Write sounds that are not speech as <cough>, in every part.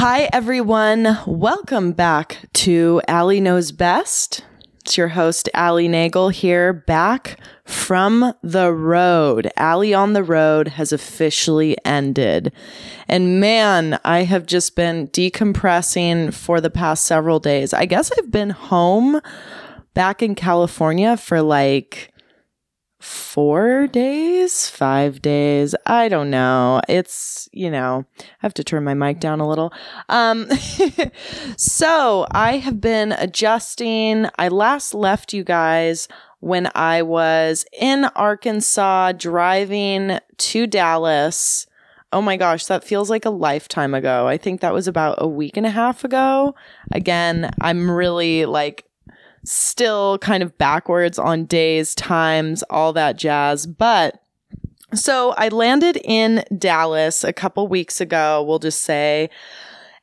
Hi, everyone. Welcome back to Allie Knows Best. It's your host, Allie Nagel, here back from the road. Allie on the road has officially ended. And man, I have just been decompressing for the past several days. I guess I've been home back in California for like four days, five days. I don't know. It's, you know, I have to turn my mic down a little. Um, <laughs> so I have been adjusting. I last left you guys when I was in Arkansas driving to Dallas. Oh my gosh, that feels like a lifetime ago. I think that was about a week and a half ago. Again, I'm really like still kind of backwards on days, times, all that jazz. But so I landed in Dallas a couple weeks ago, we'll just say,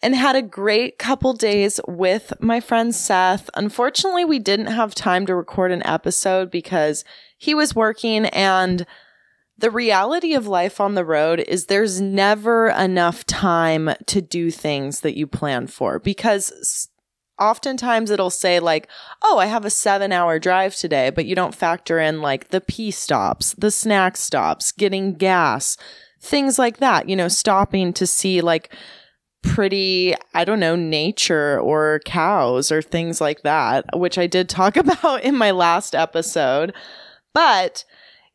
and had a great couple days with my friend Seth. Unfortunately, we didn't have time to record an episode because he was working and the reality of life on the road is there's never enough time to do things that you plan for because oftentimes it'll say like, "Oh, I have a 7-hour drive today," but you don't factor in like the pee stops, the snack stops, getting gas, things like that, you know, stopping to see like pretty, I don't know, nature or cows or things like that, which I did talk <laughs> about in my last episode. But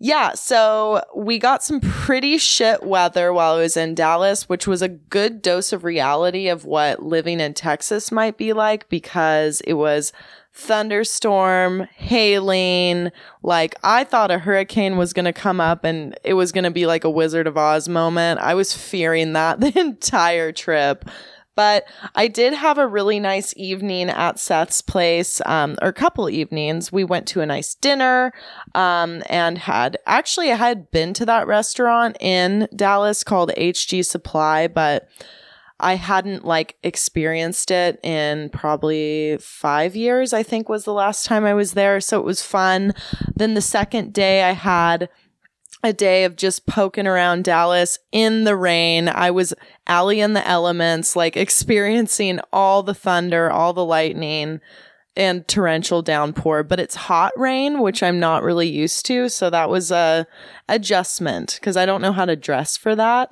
yeah, so we got some pretty shit weather while I was in Dallas, which was a good dose of reality of what living in Texas might be like because it was thunderstorm, hailing. Like I thought a hurricane was going to come up and it was going to be like a Wizard of Oz moment. I was fearing that <laughs> the entire trip. But I did have a really nice evening at Seth's place, um, or a couple evenings. We went to a nice dinner, um, and had actually I had been to that restaurant in Dallas called HG Supply, but I hadn't like experienced it in probably five years, I think was the last time I was there. So it was fun. Then the second day I had a day of just poking around Dallas in the rain. I was Allie in the elements, like experiencing all the thunder, all the lightning and torrential downpour, but it's hot rain, which I'm not really used to. So that was a adjustment because I don't know how to dress for that.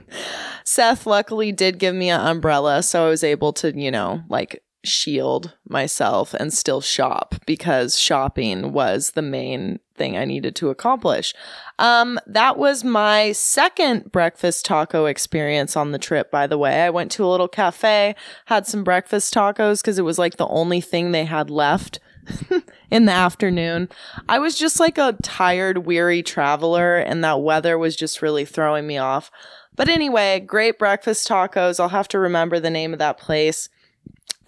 <laughs> Seth luckily did give me an umbrella. So I was able to, you know, like shield myself and still shop because shopping was the main thing I needed to accomplish. Um, that was my second breakfast taco experience on the trip, by the way. I went to a little cafe, had some breakfast tacos because it was like the only thing they had left. <laughs> in the afternoon. I was just like a tired, weary traveler, and that weather was just really throwing me off. But anyway, great breakfast tacos. I'll have to remember the name of that place.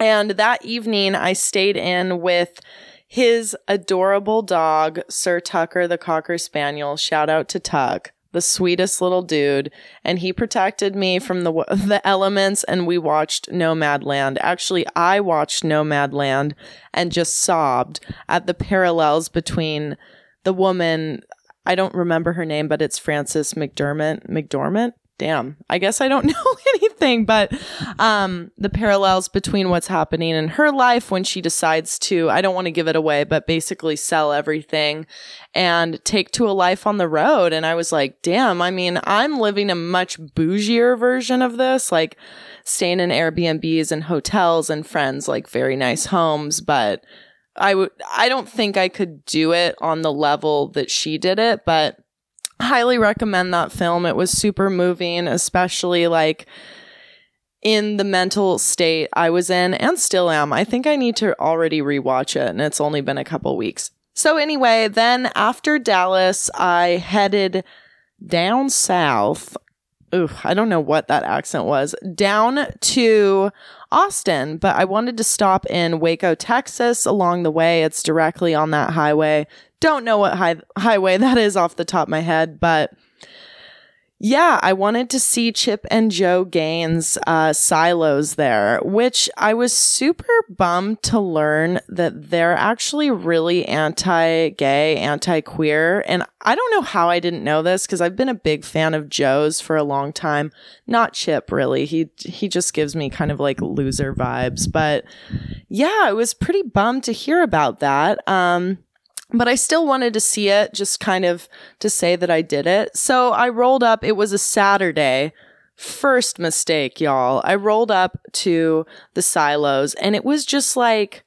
And that evening, I stayed in with his adorable dog, Sir Tucker the Cocker Spaniel. Shout out to Tuck, the sweetest little dude. And he protected me from the, <laughs> the elements, and we watched Nomadland. Actually, I watched Nomadland and just sobbed at the parallels between the woman. I don't remember her name, but it's Frances McDermott. McDormand? Damn, I guess I don't <laughs> know <laughs> anything, but um, the parallels between what's happening in her life when she decides to, I don't want to give it away, but basically sell everything and take to a life on the road. And I was like, damn, I mean, I'm living a much bougier version of this, like staying in Airbnbs and hotels and friends, like very nice homes, but I would, I don't think I could do it on the level that she did it, but highly recommend that film. It was super moving, especially like in the mental state I was in and still am. I think I need to already rewatch it, and it's only been a couple weeks. So, anyway, then after Dallas, I headed down south. Ooh, I don't know what that accent was. Down to Austin, but I wanted to stop in Waco, Texas along the way. It's directly on that highway don't know what high- highway that is off the top of my head, but yeah, I wanted to see Chip and Jo Gaines' uh, silos there, which I was super bummed to learn that they're actually really anti gay, anti queer. And I don't know how I didn't know this because I've been a big fan of Jo's for a long time. Not Chip, really. He, he just gives me kind of like loser vibes. But yeah, I was pretty bummed to hear about that. Um, but I still wanted to see it just kind of to say that I did it. So I rolled up, it was a Saturday. First mistake, y'all. I rolled up to the silos and it was just like,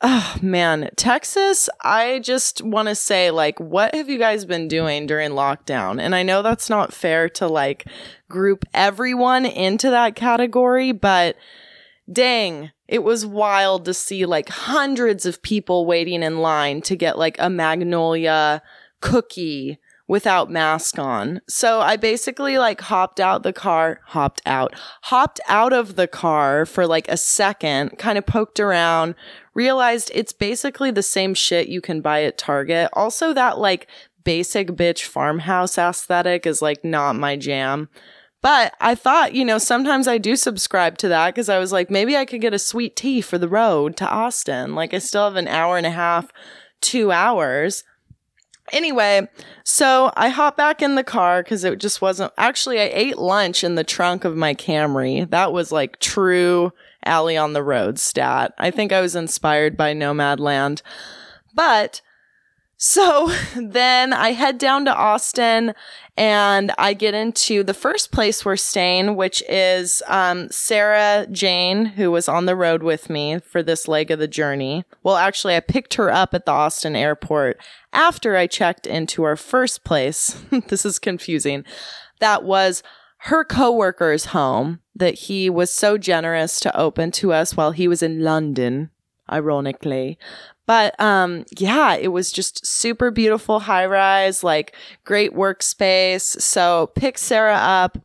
oh man, Texas, I just want to say, like, what have you guys been doing during lockdown? And I know that's not fair to like group everyone into that category, but dang, it was wild to see like hundreds of people waiting in line to get like a magnolia cookie without mask on. So I basically like hopped out the car, hopped out, hopped out of the car for like a second, kind of poked around, realized it's basically the same shit you can buy at Target. Also that like basic bitch farmhouse aesthetic is like not my jam. But I thought, you know, sometimes I do subscribe to that because I was like, maybe I could get a sweet tea for the road to Austin. Like, I still have an hour and a half, two hours. Anyway, so I hop back in the car because it just wasn't. Actually, I ate lunch in the trunk of my Camry. That was like true Allie on the road stat. I think I was inspired by Nomadland. But so <laughs> then I head down to Austin and I get into the first place we're staying, which is um, Sarah Jane, who was on the road with me for this leg of the journey. Well, actually, I picked her up at the Austin airport after I checked into our first place. <laughs> this is confusing. That was her coworker's home that he was so generous to open to us while he was in London, ironically. But um yeah, it was just super beautiful high rise, like great workspace. So pick Sarah up.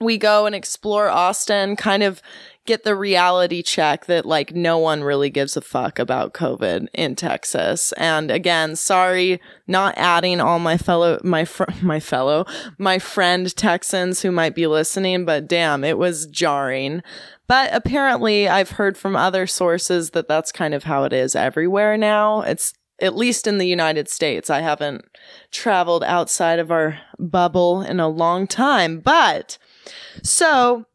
We go and explore Austin, kind of get the reality check that like no one really gives a fuck about COVID in Texas. And again, sorry, not adding all my fellow, my, fr- <laughs> my fellow, my friend Texans who might be listening, but damn, it was jarring. But apparently, I've heard from other sources that that's kind of how it is everywhere now. It's at least in the United States. I haven't traveled outside of our bubble in a long time. But so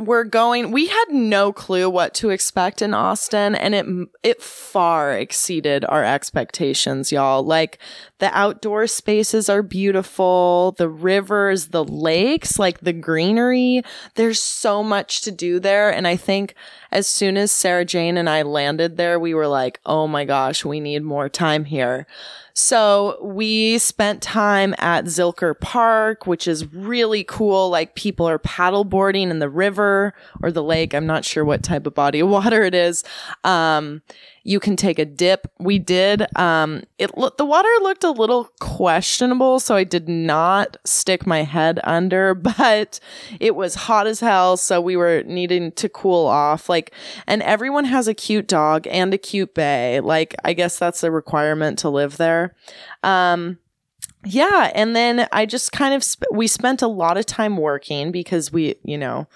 we're going we had no clue what to expect in Austin and it it far exceeded our expectations y'all. Like the outdoor spaces are beautiful the rivers the lakes like the greenery there's so much to do there. And I think as soon as Sarah Jane and I landed there we were like oh my gosh we need more time here so we spent time at Zilker Park, which is really cool. Like people are paddleboarding in the river or the lake. I'm not sure what type of body of water it is. Um, you can take a dip. We did. Um, it the water looked a little questionable, so I did not stick my head under, <laughs> but it was hot as hell, so we were needing to cool off. Like, and everyone has a cute dog and a cute bay. Like, I guess that's a requirement to live there. Um, yeah, and then I just kind of sp- we spent a lot of time working because we, you know,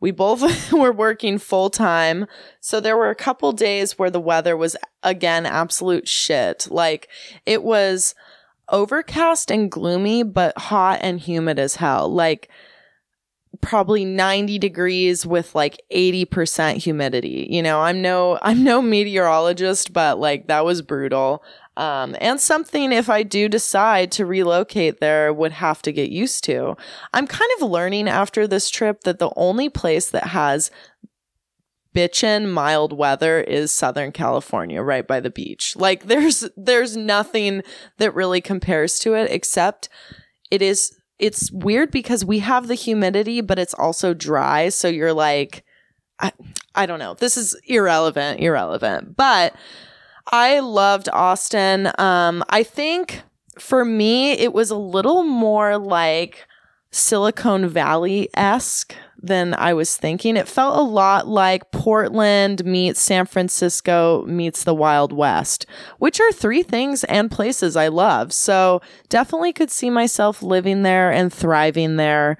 we both <laughs> were working full time. So there were a couple days where the weather was again absolute shit. Like it was overcast and gloomy, but hot and humid as hell. Like probably 90 degrees with like 80% humidity. You know, I'm no <laughs> I'm no meteorologist, but like that was brutal. Um, and something if I do decide to relocate there would have to get used to. I'm kind of learning after this trip that the only place that has bitchin' mild weather is Southern California, right by the beach. Like there's there's nothing that really compares to it except it is it's weird because we have the humidity, but it's also dry. So you're like, I, I don't know. This is irrelevant, irrelevant. But I loved Austin. Um, I think for me, it was a little more like Silicon Valley esque than I was thinking. It felt a lot like Portland meets San Francisco meets the Wild West, which are three things and places I love. So definitely could see myself living there and thriving there.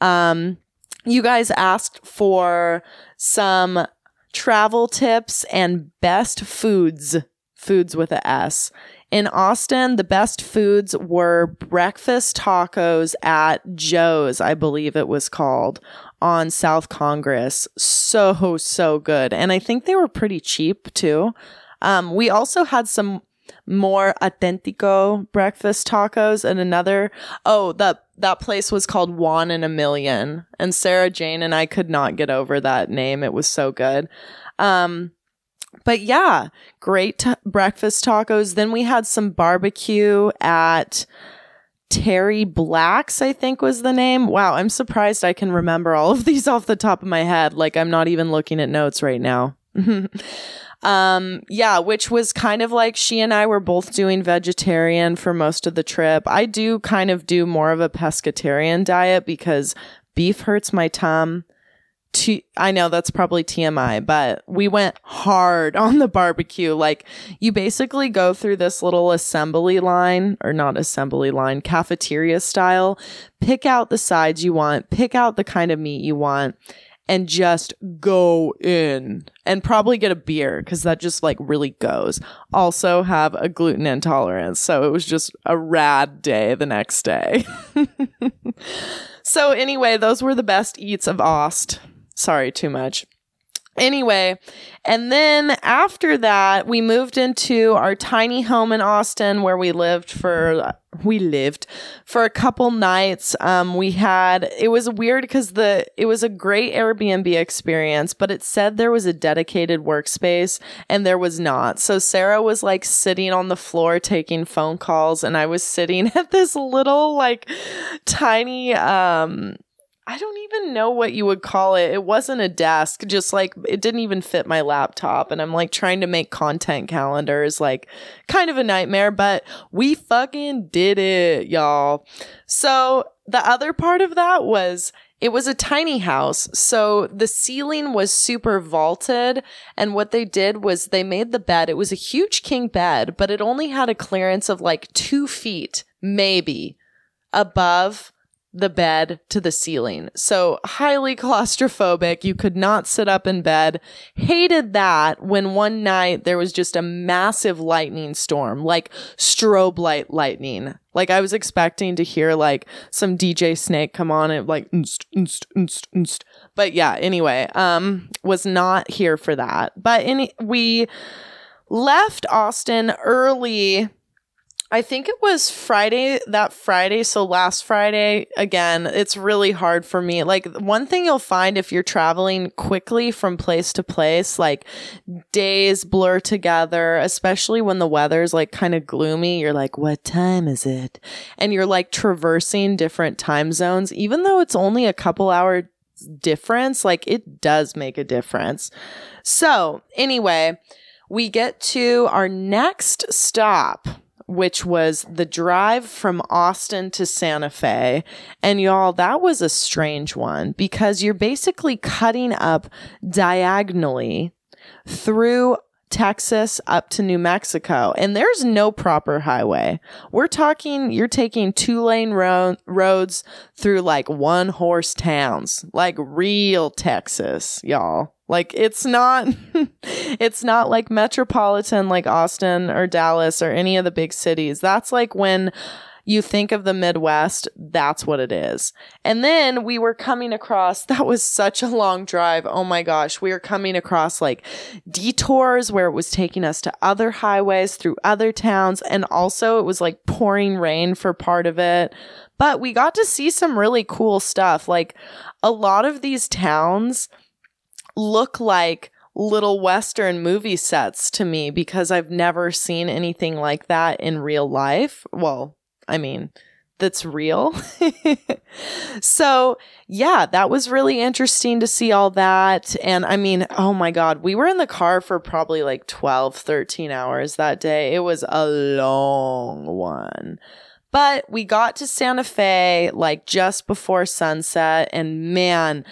Um, you guys asked for some travel tips and best foods, foods with a S. In Austin, the best foods were breakfast tacos at Joe's, I believe it was called, on South Congress. So, so good. And I think they were pretty cheap too. Um, we also had some more authentico breakfast tacos and another oh that that place was called Juan in a Million and Sarah Jane and I could not get over that name it was so good um but yeah great t- breakfast tacos then we had some barbecue at Terry Black's, I think was the name. Wow, I'm surprised I can remember all of <laughs> these off the top of my head. Like I'm not even looking at notes right now. <laughs> Um, yeah, which was kind of like she and I were both doing vegetarian for most of the trip. I do kind of do more of a pescatarian diet because beef hurts my tongue. I know that's probably TMI, but we went hard <laughs> on the barbecue. Like, you basically go through this little assembly line, or not assembly line, cafeteria style, pick out the sides you want, pick out the kind of meat you want, and just go in and probably get a beer because that just like really goes. Also, have a gluten intolerance. So it was just a rad day the next day. <laughs> so, anyway, those were the best eats of Ost. Sorry, too much. Anyway, and then after that, we moved into our tiny home in Austin where we lived for we lived for a couple nights. Um, we had it was weird because the it was a great Airbnb experience, but it said there was a dedicated workspace and there was not. So Sarah was like sitting on the floor taking phone calls, and I was sitting <laughs> at this little like tiny um I don't even know what you would call it. It wasn't a desk, just like it didn't even fit my laptop. And I'm like trying to make content calendars, like kind of a nightmare, but we fucking did it, y'all. So the other part of that was it was a tiny house. So the ceiling was super vaulted. And what they did was they made the bed. It was a huge king bed, but it only had a clearance of like two feet, maybe above the bed to the ceiling. So highly claustrophobic. You could not sit up in bed. Hated that when one night there was just a massive lightning storm, like strobe light lightning. Like I was expecting to hear like some DJ Snake come on and like, but yeah, anyway, um, was not here for that. But any, we left Austin early I think it was Friday, that Friday. So last Friday, again, it's really hard for me. Like, one thing you'll find if you're traveling quickly from place to place, like days blur together, especially when the weather's like kind of gloomy. You're like, what time is it? And you're like traversing different time zones, even though it's only a couple hour difference, like it does make a difference. So, anyway, we get to our next stop which was the drive from Austin to Santa Fe. And y'all, that was a strange one because you're basically cutting up diagonally through Texas up to New Mexico, and there's no proper highway. We're talking, you're taking two lane ro- roads through like one horse towns, like real Texas, y'all. Like it's not <laughs> it's not like metropolitan like Austin or Dallas or any of the big cities. That's like when you think of the Midwest, that's what it is. And then we were coming across, that was such a long drive. Oh my gosh. We were coming across like detours where it was taking us to other highways through other towns. And also it was like pouring rain for part of it. But we got to see some really cool stuff. Like a lot of these towns, look like little western movie sets to me because I've never seen anything like that in real life. Well, I mean, that's real. <laughs> so, yeah, that was really interesting to see all that. And I mean, oh my God, we were in the car for probably like 12, 13 hours that day. It was a long one. But we got to Santa Fe like just before sunset. And man,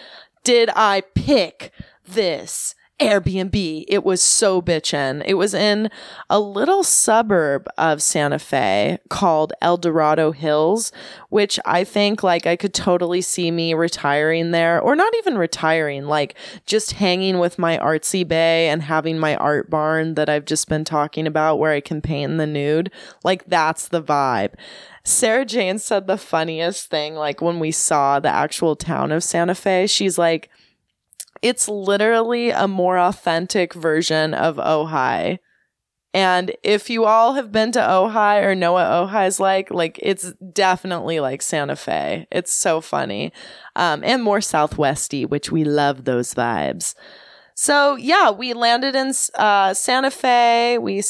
did I pick this Airbnb. It was so bitchin'. It was in a little suburb of Santa Fe called El Dorado Hills, which I think like I could totally see me retiring there or not even retiring, like just hanging with my artsy bay and having my art barn that I've just been talking about where I can paint in the nude. Like that's the vibe. Sarah Jane said the funniest thing like when we saw the actual town of Santa Fe. She's like, it's literally a more authentic version of Ojai. And if you all have been to Ojai or know what is like, like it's definitely like Santa Fe. It's so funny. Um, and more Southwesty, which we love those vibes. So yeah, we landed in uh, Santa Fe. We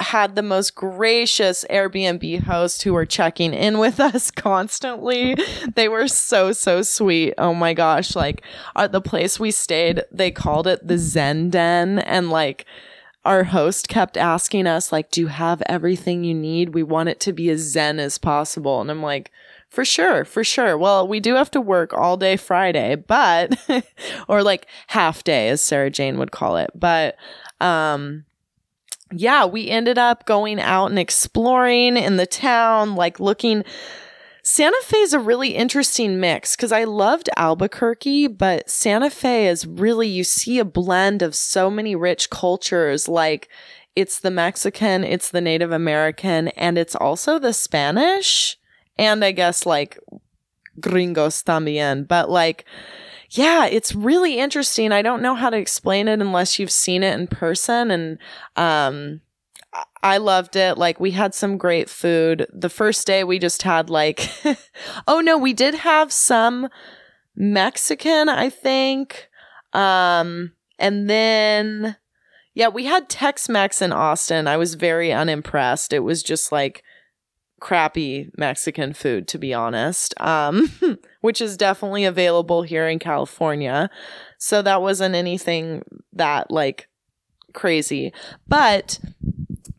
had the most gracious Airbnb host who were checking in with <laughs> us constantly. They were so, so sweet. Oh my gosh. Like at the place we stayed, they called it the Zen Den. And like, our host kept asking us, like, do you have everything you need? We want it to be as zen as possible. And I'm like, for sure, for sure. Well, we do have to work all day Friday, but, <laughs> or like half day, as Sarah Jane would call it. But, um, yeah, we ended up going out and exploring in the town, like looking. Santa Fe is a really interesting mix because I loved Albuquerque, but Santa Fe is really, you see a blend of so many rich cultures. Like it's the Mexican, it's the Native American, and it's also the Spanish. And I guess like gringos también. But like, yeah, it's really interesting. I don't know how to explain it unless you've seen it in person. And, um, I loved it. Like we had some great food. The first day we just had like, <laughs> oh no, we did have some Mexican, I think. Um, and then, yeah, we had Tex Mex in Austin. I was very unimpressed. It was just like crappy Mexican food, to be honest. Um, <laughs> which is definitely available here in California. So that wasn't anything that like crazy. But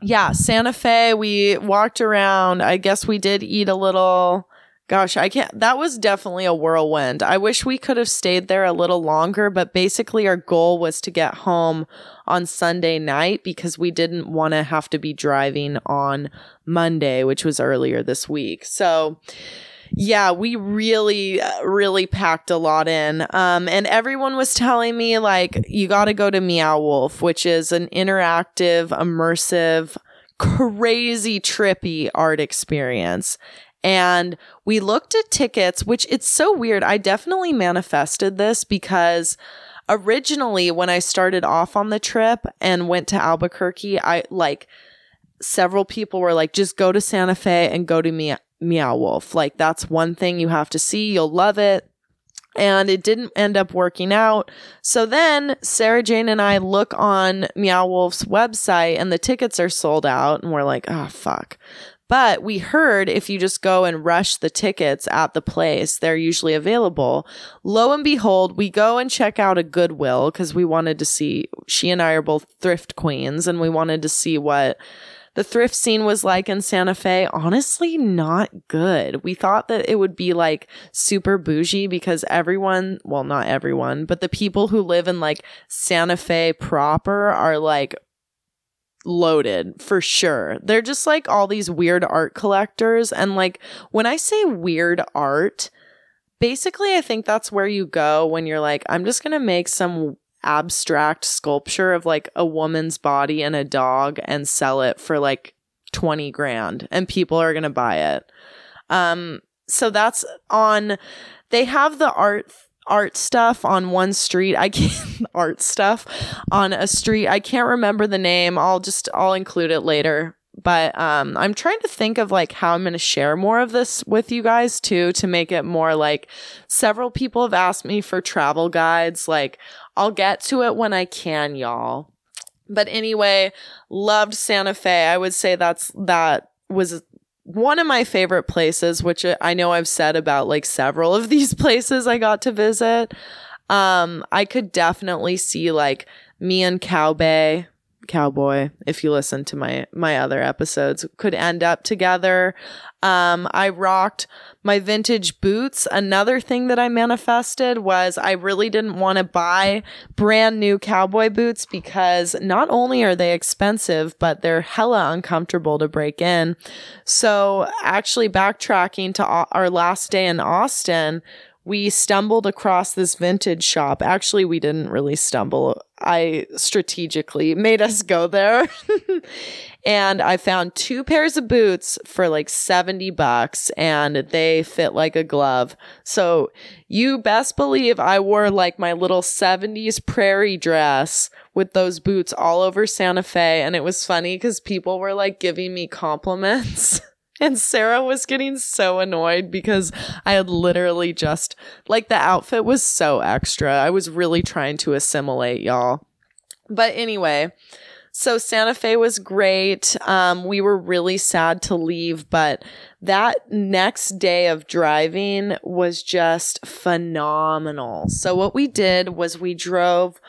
yeah, Santa Fe, we walked around. I guess we did eat a little. Gosh, I can't. That was definitely a whirlwind. I wish we could have stayed there a little longer, but basically, our goal was to get home on Sunday night because we didn't want to have to be driving on Monday, which was earlier this week. So, yeah, we really, uh, really packed a lot in. Um, and everyone was telling me, like, you got to go to Meow Wolf, which is an interactive, immersive, crazy, trippy art experience. And we looked at tickets, which it's so weird. I definitely manifested this because originally, when I started off on the trip and went to Albuquerque, I like, several people were like, just go to Santa Fe and go to me Meow Wolf. Like that's one thing you have to see. You'll love it. And it didn't end up working out. So then Sarah Jane and I look on Meow Wolf's website and the tickets are sold out. And we're like, oh, fuck. But we heard if you just go and rush the tickets at the place, they're usually available. Lo and behold, we go and check out a Goodwill because we wanted to see, she and I are both thrift queens and we wanted to see what the thrift scene was like in Santa Fe, honestly, not good. We thought that it would be like super bougie because everyone, well, not everyone, but the people who live in like Santa Fe proper are like loaded for sure. They're just like all these weird art collectors. And like when I say weird art, basically, I think that's where you go when you're like, I'm just going to make some abstract sculpture of like a woman's body and a dog and sell it for like 20 grand and people are going to buy it. Um so that's on they have the art art stuff on one street. I can't <laughs> art stuff on a street. I can't remember the name. I'll just I'll include it later but um, I'm trying to think of like how I'm going to share more of this with you guys too to make it more like several people have asked me for travel guides. Like I'll get to it when I can, y'all. But anyway, loved Santa Fe. I would say that's that was one of my favorite places, which I know I've said about like several of these <laughs> places I got to visit. Um, I could definitely see like me and Cow Bay cowboy if you listen to my my other episodes could end up together. Um i rocked my vintage boots. Another thing that i manifested was i really didn't want to buy brand new cowboy boots because not only are they expensive but they're hella uncomfortable to break in. So actually backtracking to our last day in austin we stumbled across this vintage shop. Actually, we didn't really stumble. I strategically made us go there. <laughs> and I found two pairs of boots for like 70 bucks and they fit like a glove. So you best believe I wore like my little 70s prairie dress with those boots all over Santa Fe. And it was funny because people were like giving me compliments. <laughs> And Sarah was getting so annoyed because I had literally just, like, the outfit was so extra. I was really trying to assimilate, y'all. But anyway, so Santa Fe was great. Um, we were really sad to leave, but that next day of driving was just phenomenal. So, what we did was we drove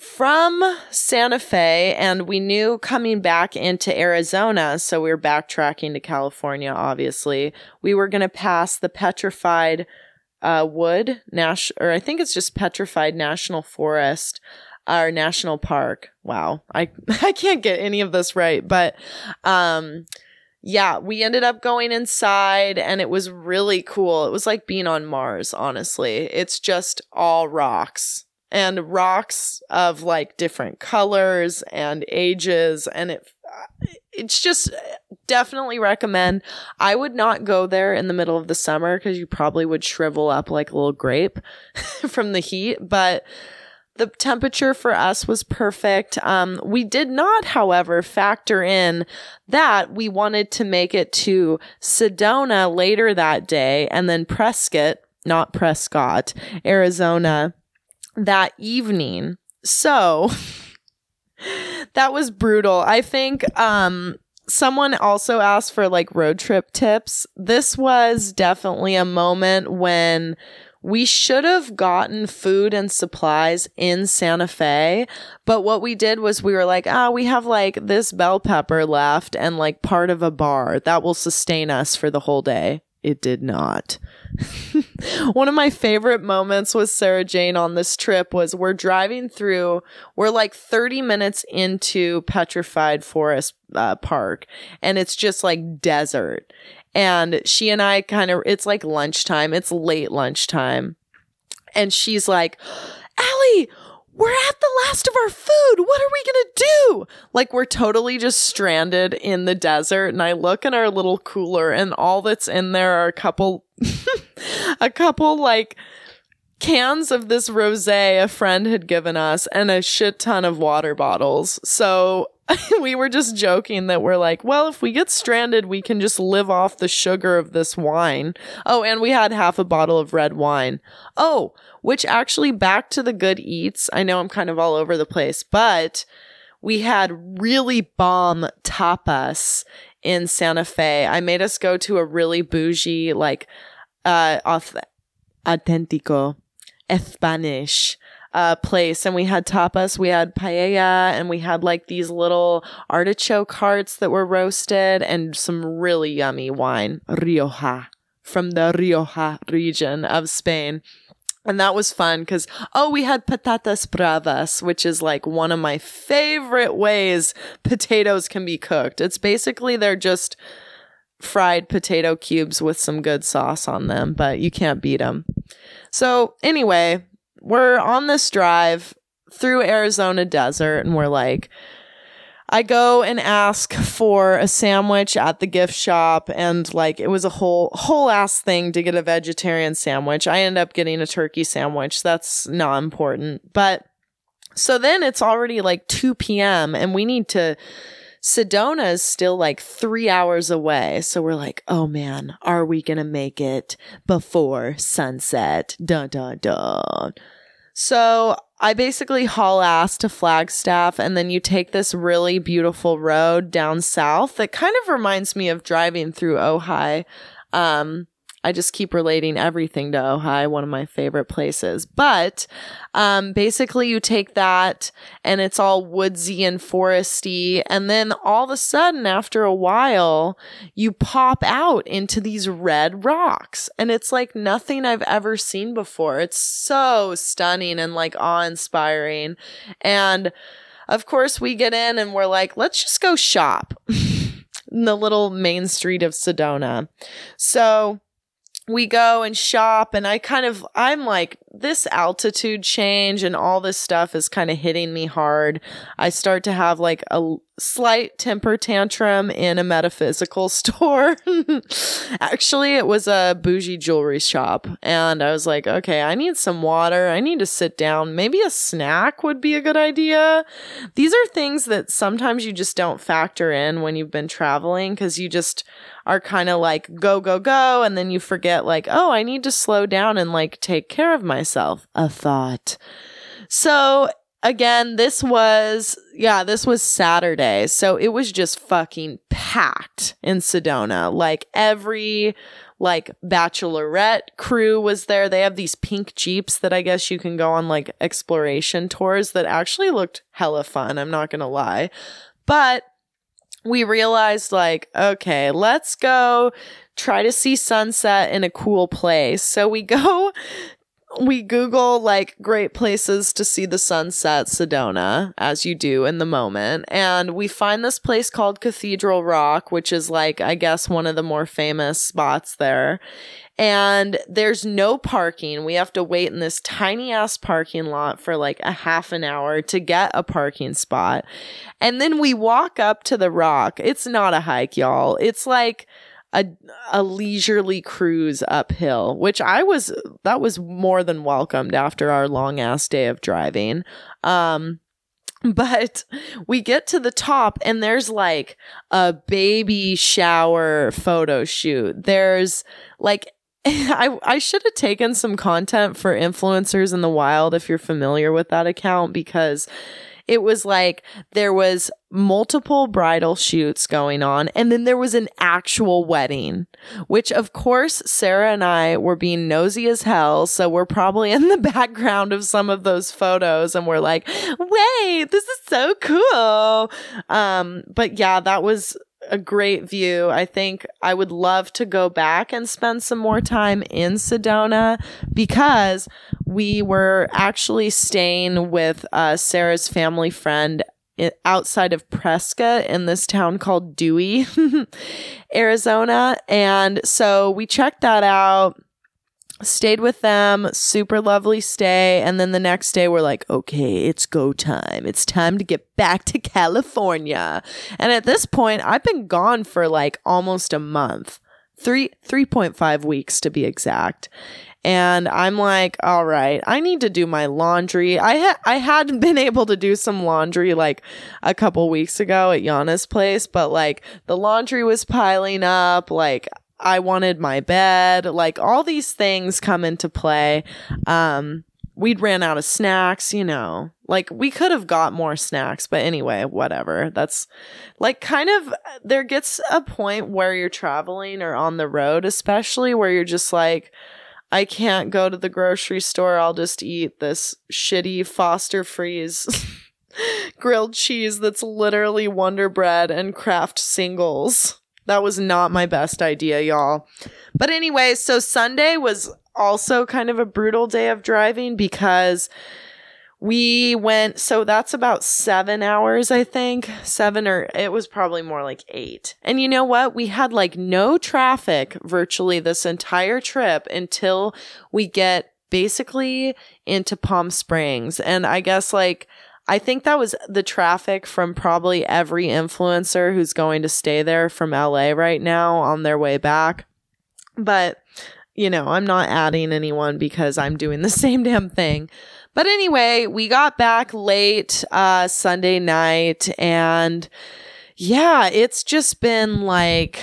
from Santa Fe, and we knew coming back into Arizona, so we were backtracking to California, obviously, we were going to pass the petrified uh, wood, Nash, or I think it's just petrified national forest our national park. Wow, I <laughs> I can't get any of this right, but um, yeah, we ended up going inside, and it was really cool. It was like being on Mars. Honestly, it's just all rocks and rocks of like different colors and ages and it it's just definitely recommend i would not go there in the middle of the summer because you probably would shrivel up like a little grape <laughs> from the heat but the temperature for us was perfect. Um, we did not, however, factor in that we wanted to make it to Sedona later that day and then Prescott, not Prescott, Arizona that evening. So <laughs> that was brutal. I think um someone also asked for like road trip tips. This was definitely a moment when we should have gotten food and supplies in Santa Fe, but what we did was we were like, ah, we have like this bell pepper left and like part of a bar that will sustain us for the whole day. It did not. <laughs> One of my favorite moments with Sarah Jane on this trip was we're driving through, we're like 30 minutes into Petrified Forest uh, Park, and it's just like desert. And she and I kind of, it's like lunchtime, it's late lunchtime. And she's like, Allie, we're at the last of our food. What are we going to do? Like, we're totally just stranded in the desert. And I look in our little cooler, and all that's in there are a couple, <laughs> a couple like cans of this rose a friend had given us and a shit ton of water bottles. So <laughs> we were just joking that we're like, well, if we get stranded, we can just live off the sugar of this wine. Oh, and we had half a bottle of red wine. Oh, which actually back to the good eats. I know I'm kind of all over the place, but we had really bomb tapas in Santa Fe. I made us go to a really bougie, like, uh, off authentico, Spanish uh, place and we had tapas, we had paella, and we had like these little artichoke hearts that were roasted and some really yummy wine, Rioja, from the Rioja region of Spain. And that was fun because, oh, we had patatas bravas, which is like one of my favorite ways potatoes can be cooked. It's basically they're just fried potato cubes with some good sauce on them, but you can't beat them. So, anyway, we're on this drive through Arizona desert and we're like, I go and ask for a sandwich at the gift shop and like it was a whole whole ass thing to get a vegetarian sandwich. I end up getting a turkey sandwich. That's not important. But so then it's already like 2 p.m. and we need to Sedona is still like three hours away. So we're like, oh man, are we going to make it before sunset? Dun, dun, dun. So I basically haul ass to Flagstaff, and then you take this really beautiful road down south that kind of reminds me of driving through Ojai. Um, I just keep relating everything to Ojai, one of my favorite places. But um, basically, you take that and it's all woodsy and foresty. And then all of a sudden, after a while, you pop out into these red rocks. And it's like nothing I've ever seen before. It's so stunning and like awe inspiring. And of course, we get in and we're like, let's just go shop. <laughs> in the little main street of Sedona. So we go and shop and I kind of I'm like this altitude change and all this stuff is kind of hitting me hard. I start to have like a slight temper tantrum in a metaphysical <laughs> store. Actually, it was a bougie jewelry shop and I was like, "Okay, I need some water. I need to sit down. Maybe a snack would be a good idea." These are things that sometimes you just don't factor in when you've been traveling cuz you just are kind of like go, go, go. And then you forget, like, oh, I need to slow down and like take care of myself. A thought. So again, this was, yeah, this was Saturday. So it was just fucking packed in Sedona. Like every, like bachelorette crew was there. They have these pink Jeeps that I guess you can go on like exploration tours that actually looked hella fun. I'm not to lie. But we realized like okay let's go try to see sunset in a cool place. So we go <laughs> we google like great places to see the sunset sedona as you do in the moment. And we find this place called cathedral rock which is like i guess one of the more famous spots there and there's no parking. We have to wait in this tiny ass parking lot for like a half an hour to get a parking spot. And then we walk up to the rock. It's not a hike, y'all. It's like a a leisurely cruise uphill, which I was that was more than welcomed after our long ass day of driving. Um but we get to the top and there's like a baby shower photo shoot. There's like <laughs> I I should have taken some content for influencers in the wild if you're familiar with that account because it was like there was multiple bridal shoots going on and then there was an actual wedding which of course Sarah and I were being nosy as hell so we're probably in the <laughs> background of some of those photos and we're like wait this is so cool. Um but yeah that was a great view. I think I would love to go back and spend some more time in Sedona because we were actually staying with uh, Sarah's family friend outside of Prescott in this town called Dewey, <laughs> Arizona. And so we checked that out stayed with them, super lovely stay. And then the next day, we're like, okay, it's go time. It's time to get back to California. And at this point, I've been gone for like almost a month, three, 3.5 weeks to be exact. And I'm like, all right, I need to do my laundry. I ha- I had been <laughs> able to do some laundry like a couple weeks ago at Yana's place, but like the laundry was piling up. Like I wanted my bed. Like all these things come into play. Um, we'd ran out of snacks, you know. Like we could have got more snacks, but anyway, whatever. That's like kind of there gets a point where you're traveling or on the road, especially where you're just like I can't go to the grocery store. I'll just eat this shitty Foster Freeze <laughs> grilled cheese that's literally Wonder Bread and Kraft singles. That was not my best idea, y'all. But anyway, so Sunday was also kind of a brutal day of driving because we went, so that's about seven hours, I think. Seven or it was probably more like eight. And you know what? We had like no traffic virtually this entire trip until we get basically into Palm Springs. And I guess like I think that was the traffic from probably every influencer who's going to stay there from LA right now on their way back. But, you know, I'm not adding anyone because I'm doing the <laughs> same damn thing. But anyway, we got back late uh, Sunday night and yeah, it's just been like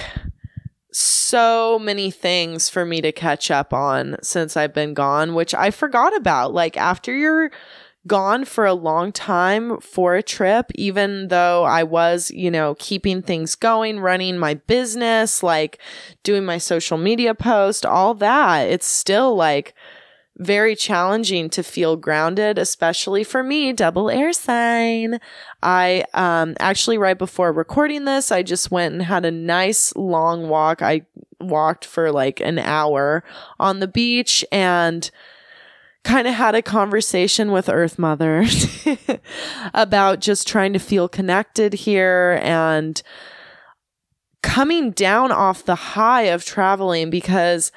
so many things for me to catch up on since I've been gone, which I forgot about. Like after you're gone for a long time for a trip, even though I was, you know, keeping things going, running my business, like doing my social media post, all that. It's still like, very challenging to feel grounded, especially for me, double air sign. I um actually right before recording this, I just went and had a nice long walk. I walked for like an hour on the beach and kind of had a conversation with Earth Mother <laughs> about just trying to feel connected here and coming down off the high of traveling because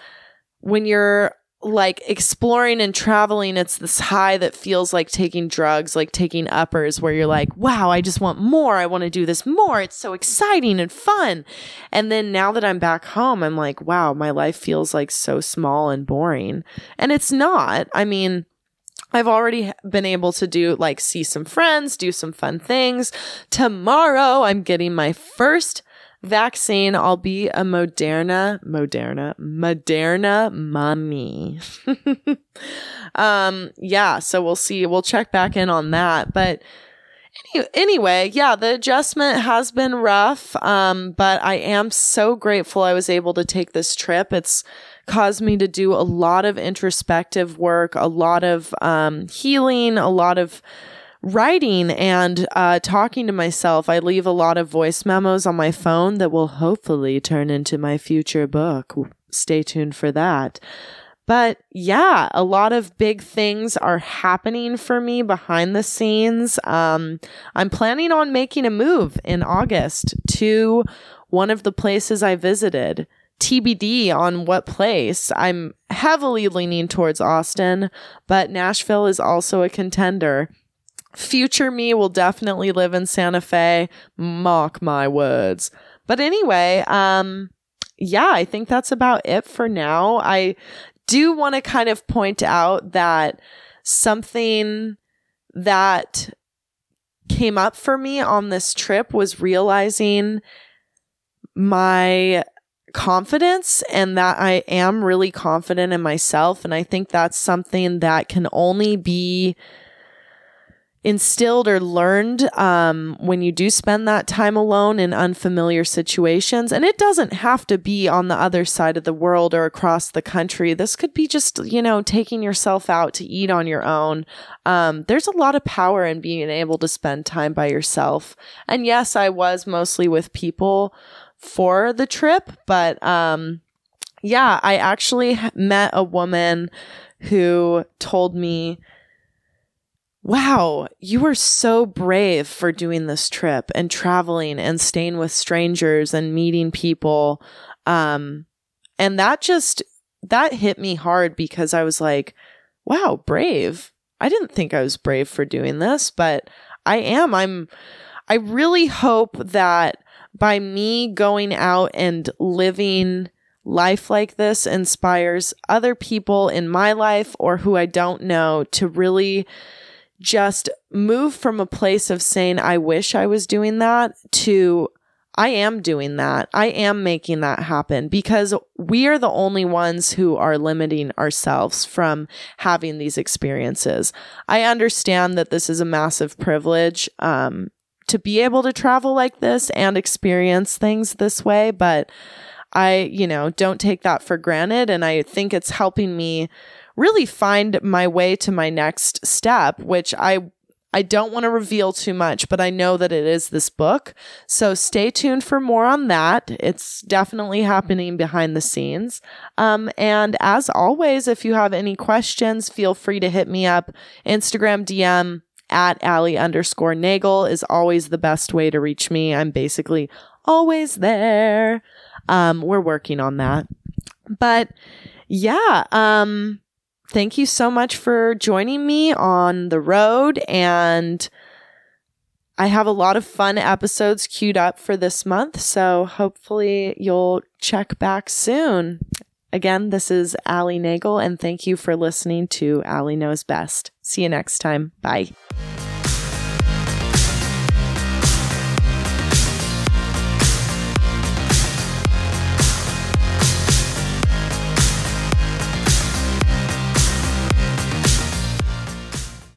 when you're like exploring and traveling, it's this high that feels like taking drugs, like taking uppers, where you're like, wow, I just want more. I want to do this more. It's so exciting and fun. And then now that I'm back home, I'm like, wow, my life feels like so small and boring. And it's not. I mean, I've already been able to do like see some friends, do some fun things. Tomorrow, I'm getting my first vaccine, I'll be a Moderna, Moderna, Moderna mummy. <laughs> um, yeah, so we'll see. We'll check back in on that. But any- anyway, yeah, the adjustment has been rough. Um, but I am so grateful I was able to take this trip. It's caused me to do a lot of introspective work, a lot of um, healing, a lot of writing and uh, talking to myself. I leave a lot of voice memos on my phone that will hopefully turn into my future book. Stay tuned for that. But yeah, a lot of big things are happening for me behind the scenes. Um, I'm planning on making a move in August to one of the places I visited. TBD on what place. I'm heavily leaning towards Austin, but Nashville is also a contender. Future me will definitely live in Santa Fe. Mark my words. But anyway, um, yeah, I think that's about it for now. I do want to kind of point out that something that came up for me on this trip was realizing my confidence and that I am really confident in myself. And I think that's something that can only be instilled or learned um, when you do spend that time alone in unfamiliar situations. And it doesn't have to be on the other side of the world or across the country. This could be just, you know, taking yourself out to eat on your own. Um, there's a lot of power in being able to spend time by yourself. And yes, I was mostly with people for the trip, but um, yeah, I actually met a woman who told me wow, you are so brave for doing this trip and traveling and staying with strangers and meeting people. Um, and that just, that hit me hard because I was like, wow, brave. I didn't think I was brave for doing this, but I am. I'm, I really hope that by me going out and living life like this inspires other people in my life or who I don't know to really just move from a place of saying, I wish I was doing that to I am doing that. I am making that happen because we are the only ones who are limiting ourselves from having these experiences. I understand that this is a massive privilege um, to be able to travel like this and experience things this way, but I, you know, don't take that for granted. And I think it's helping me really find my way to my next step, which I I don't want to reveal too much, but I know that it is this book. So stay tuned for more on that. It's definitely happening behind the scenes. Um, and as always, if you have any questions, feel free to hit me up. Instagram DM at Allie underscore Nagel is always the best way to reach me. I'm basically always there. Um, we're working on that. But yeah, um, thank you so much for joining me on the road. And I have a lot of fun episodes queued up for this month. So hopefully you'll check back soon. Again, this is Allie Nagel, and thank you for listening to Allie Knows Best. See you next time. Bye.